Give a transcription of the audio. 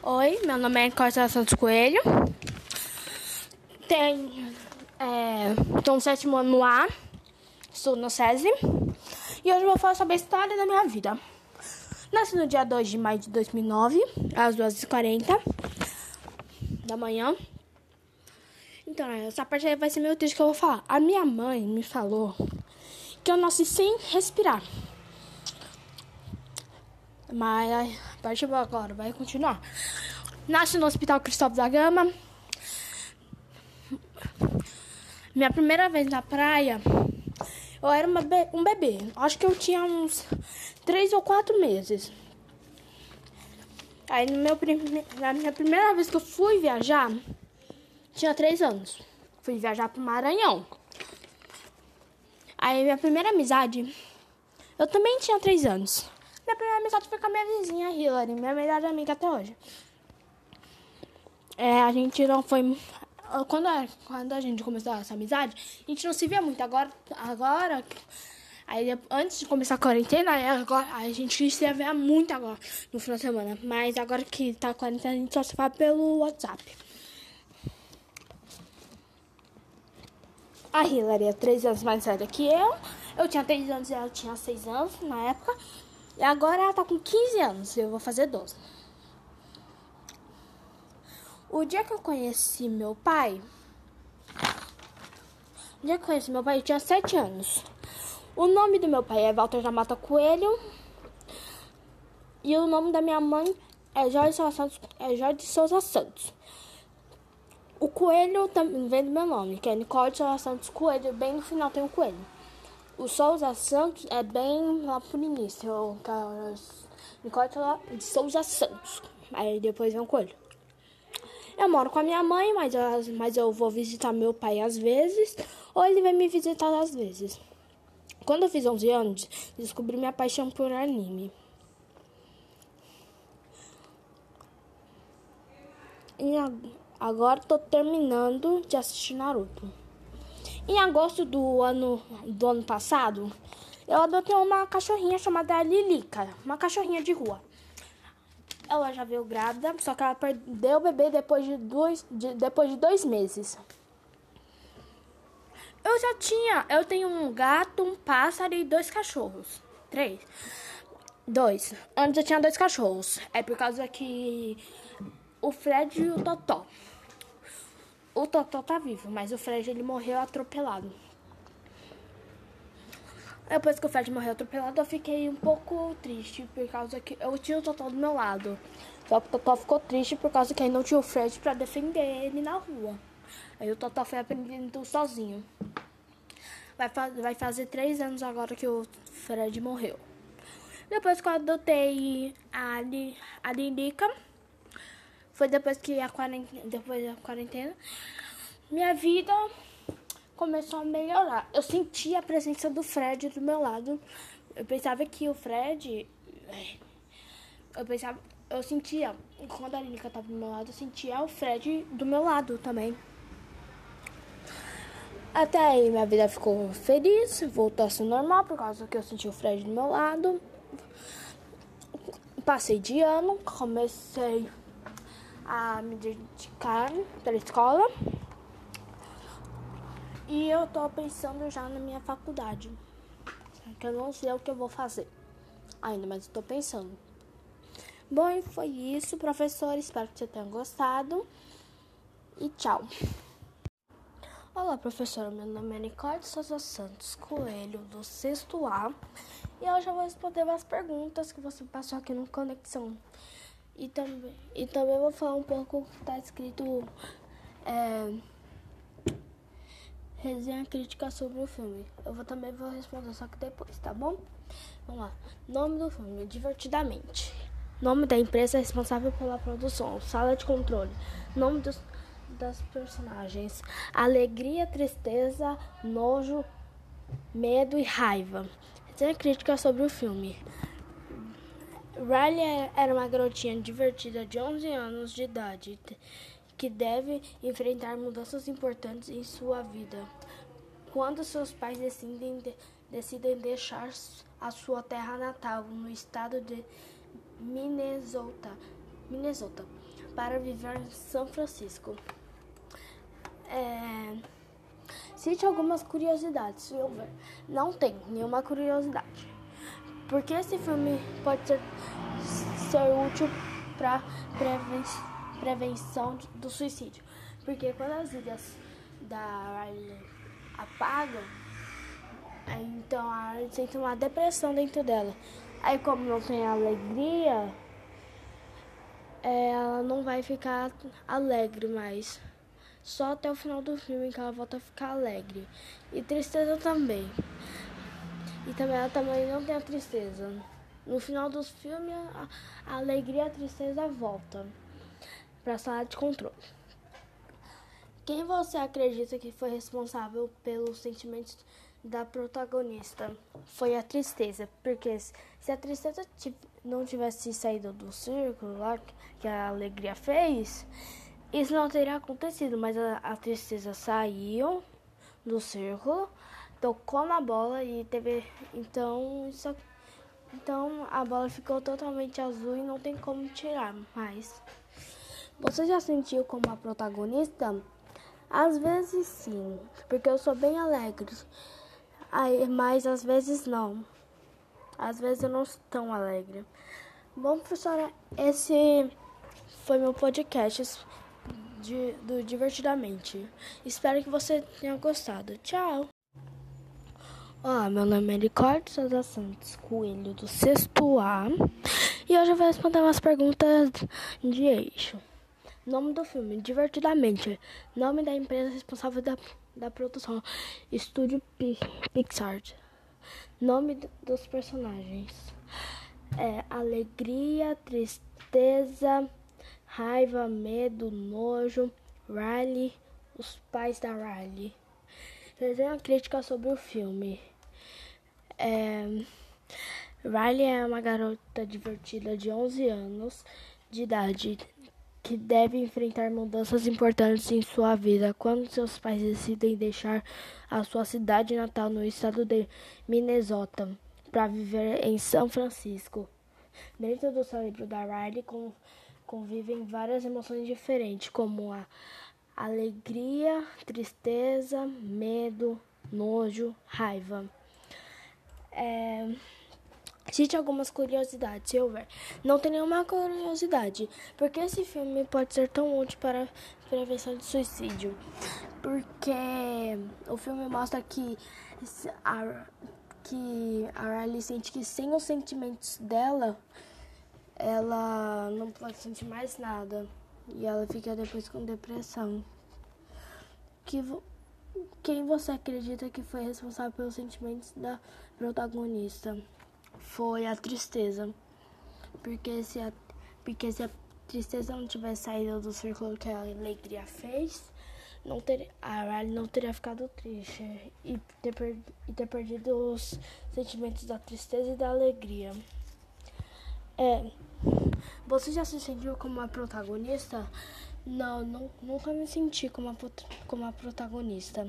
Oi, meu nome é Costa Santos Coelho. Tenho, é, tô no sétimo ano A, estou no SESI. E hoje eu vou falar sobre a história da minha vida. Nasci no dia 2 de maio de 2009, às 2h40 da manhã. Então, essa parte aí vai ser meu texto que eu vou falar. A minha mãe me falou que eu nasci sem respirar. Mas a partir de agora vai continuar. Nasci no Hospital Cristóvão da Gama. Minha primeira vez na praia, eu era be um bebê. Acho que eu tinha uns três ou quatro meses. Aí no meu na minha primeira vez que eu fui viajar, tinha três anos. Fui viajar pro Maranhão. Aí minha primeira amizade, eu também tinha três anos. Minha primeira amizade foi com a minha vizinha Hillary, minha melhor amiga até hoje. É, a gente não foi. Quando a, quando a gente começou essa amizade, a gente não se via muito. Agora, agora Aí antes de começar a quarentena, agora a gente se vê muito agora no final de semana. Mas agora que tá a quarentena, a gente só se fala pelo WhatsApp. A Hillary é três anos mais velha que eu. Eu tinha três anos e ela tinha seis anos na época. E agora ela tá com 15 anos, eu vou fazer 12. O dia que eu conheci meu pai, o dia que eu conheci meu pai, eu tinha 7 anos. O nome do meu pai é Walter da Mata Coelho. E o nome da minha mãe é Jorge, Souza Santos, é Jorge Souza Santos. O coelho também vem do meu nome, que é Nicole Souza Santos Coelho. Bem no final tem um coelho. O Souza Santos é bem lá pro início. O Nicole de Souza Santos. Aí depois vem o coelho. Eu moro com a minha mãe, mas eu, mas eu vou visitar meu pai às vezes. Ou ele vem me visitar às vezes. Quando eu fiz 11 anos, descobri minha paixão por anime. E agora tô terminando de assistir Naruto. Em agosto do ano, do ano passado, eu adotei uma cachorrinha chamada Lilica, uma cachorrinha de rua. Ela já veio grávida, só que ela perdeu o bebê depois de dois, de, depois de dois meses. Eu já tinha, eu tenho um gato, um pássaro e dois cachorros. Três. Dois. Antes eu tinha dois cachorros. É por causa que o Fred e o Totó. O Totó tá vivo, mas o Fred ele morreu atropelado. Depois que o Fred morreu atropelado, eu fiquei um pouco triste por causa que eu tinha o Totó do meu lado. Só que o Totó ficou triste por causa que aí não tinha o Fred para defender ele na rua. Aí o Totó foi aprendendo sozinho. Vai, vai fazer três anos agora que o Fred morreu. Depois que eu adotei a, a Lilica, foi depois que a quarentena, depois da quarentena, minha vida começou a melhorar. Eu senti a presença do Fred do meu lado. Eu pensava que o Fred eu pensava, eu sentia, quando a Linica estava do meu lado, eu sentia o Fred do meu lado também. Até aí minha vida ficou feliz, voltou a ser normal por causa que eu senti o Fred do meu lado. Passei de ano, comecei a me dedicar para a escola. E eu tô pensando já na minha faculdade. Que eu não sei o que eu vou fazer ainda, mas estou pensando. Bom, e foi isso, professor. Espero que você tenha gostado. E tchau. Olá, professora. Meu nome é Nicole Souza Santos Coelho, do sexto A. E hoje eu vou responder as perguntas que você passou aqui no Conexão. E também, e também vou falar um pouco que está escrito é, resenha crítica sobre o filme. Eu vou, também vou responder só que depois, tá bom? Vamos lá. Nome do filme: Divertidamente. Nome da empresa responsável pela produção: Sala de controle. Nome dos, das personagens: Alegria, tristeza, nojo, medo e raiva. Resenha crítica sobre o filme. Riley era uma garotinha divertida de 11 anos de idade que deve enfrentar mudanças importantes em sua vida. Quando seus pais decidem, de, decidem deixar a sua terra natal no estado de Minnesota Minnesota, para viver em São Francisco. É... Cite algumas curiosidades, se. Não tem nenhuma curiosidade. Porque esse filme pode ser, ser útil para preven prevenção do suicídio. Porque quando as ilhas da Riley apagam, então a Riley sente uma depressão dentro dela. Aí como não tem alegria, ela não vai ficar alegre mais. Só até o final do filme que ela volta a ficar alegre. E tristeza também. E também ela também não tem a tristeza. No final dos filmes, a, a alegria e a tristeza volta para a sala de controle. Quem você acredita que foi responsável pelos sentimentos da protagonista? Foi a tristeza, porque se a tristeza não tivesse saído do círculo lá que a alegria fez, isso não teria acontecido, mas a, a tristeza saiu do círculo, tocou na bola e teve. Então, isso, então a bola ficou totalmente azul e não tem como tirar mais. Você já sentiu como a protagonista? Às vezes sim, porque eu sou bem alegre. Aí, mas às vezes não. Às vezes eu não sou tão alegre. Bom, professora, esse foi meu podcast de, do Divertidamente. Espero que você tenha gostado. Tchau! Olá, meu nome é Nicole Souza Santos Coelho, do sexto A. E hoje eu vou responder umas perguntas de eixo. Nome do filme, Divertidamente. Nome da empresa responsável da, da produção, Estúdio Pixar. Nome dos personagens. É, alegria, tristeza, raiva, medo, nojo, Riley, os pais da Riley. Fazer uma crítica sobre o filme. É, Riley é uma garota divertida de 11 anos de idade que deve enfrentar mudanças importantes em sua vida quando seus pais decidem deixar a sua cidade natal no estado de Minnesota para viver em São Francisco. Dentro do cérebro da Riley, convivem várias emoções diferentes, como a alegria, tristeza, medo, nojo, raiva. É... Cite algumas curiosidades, se houver. Não tem nenhuma curiosidade, porque esse filme pode ser tão útil para a prevenção de suicídio. Porque o filme mostra que a, que a Riley sente que sem os sentimentos dela, ela não pode sentir mais nada e ela fica depois com depressão. Que quem você acredita que foi responsável pelos sentimentos da protagonista? Foi a tristeza. Porque se a, porque se a tristeza não tivesse saído do círculo que a alegria fez, não ter, a Riley não teria ficado triste e ter, e ter perdido os sentimentos da tristeza e da alegria. É. Você já se sentiu como a protagonista? Não, não nunca me senti como a, como a protagonista.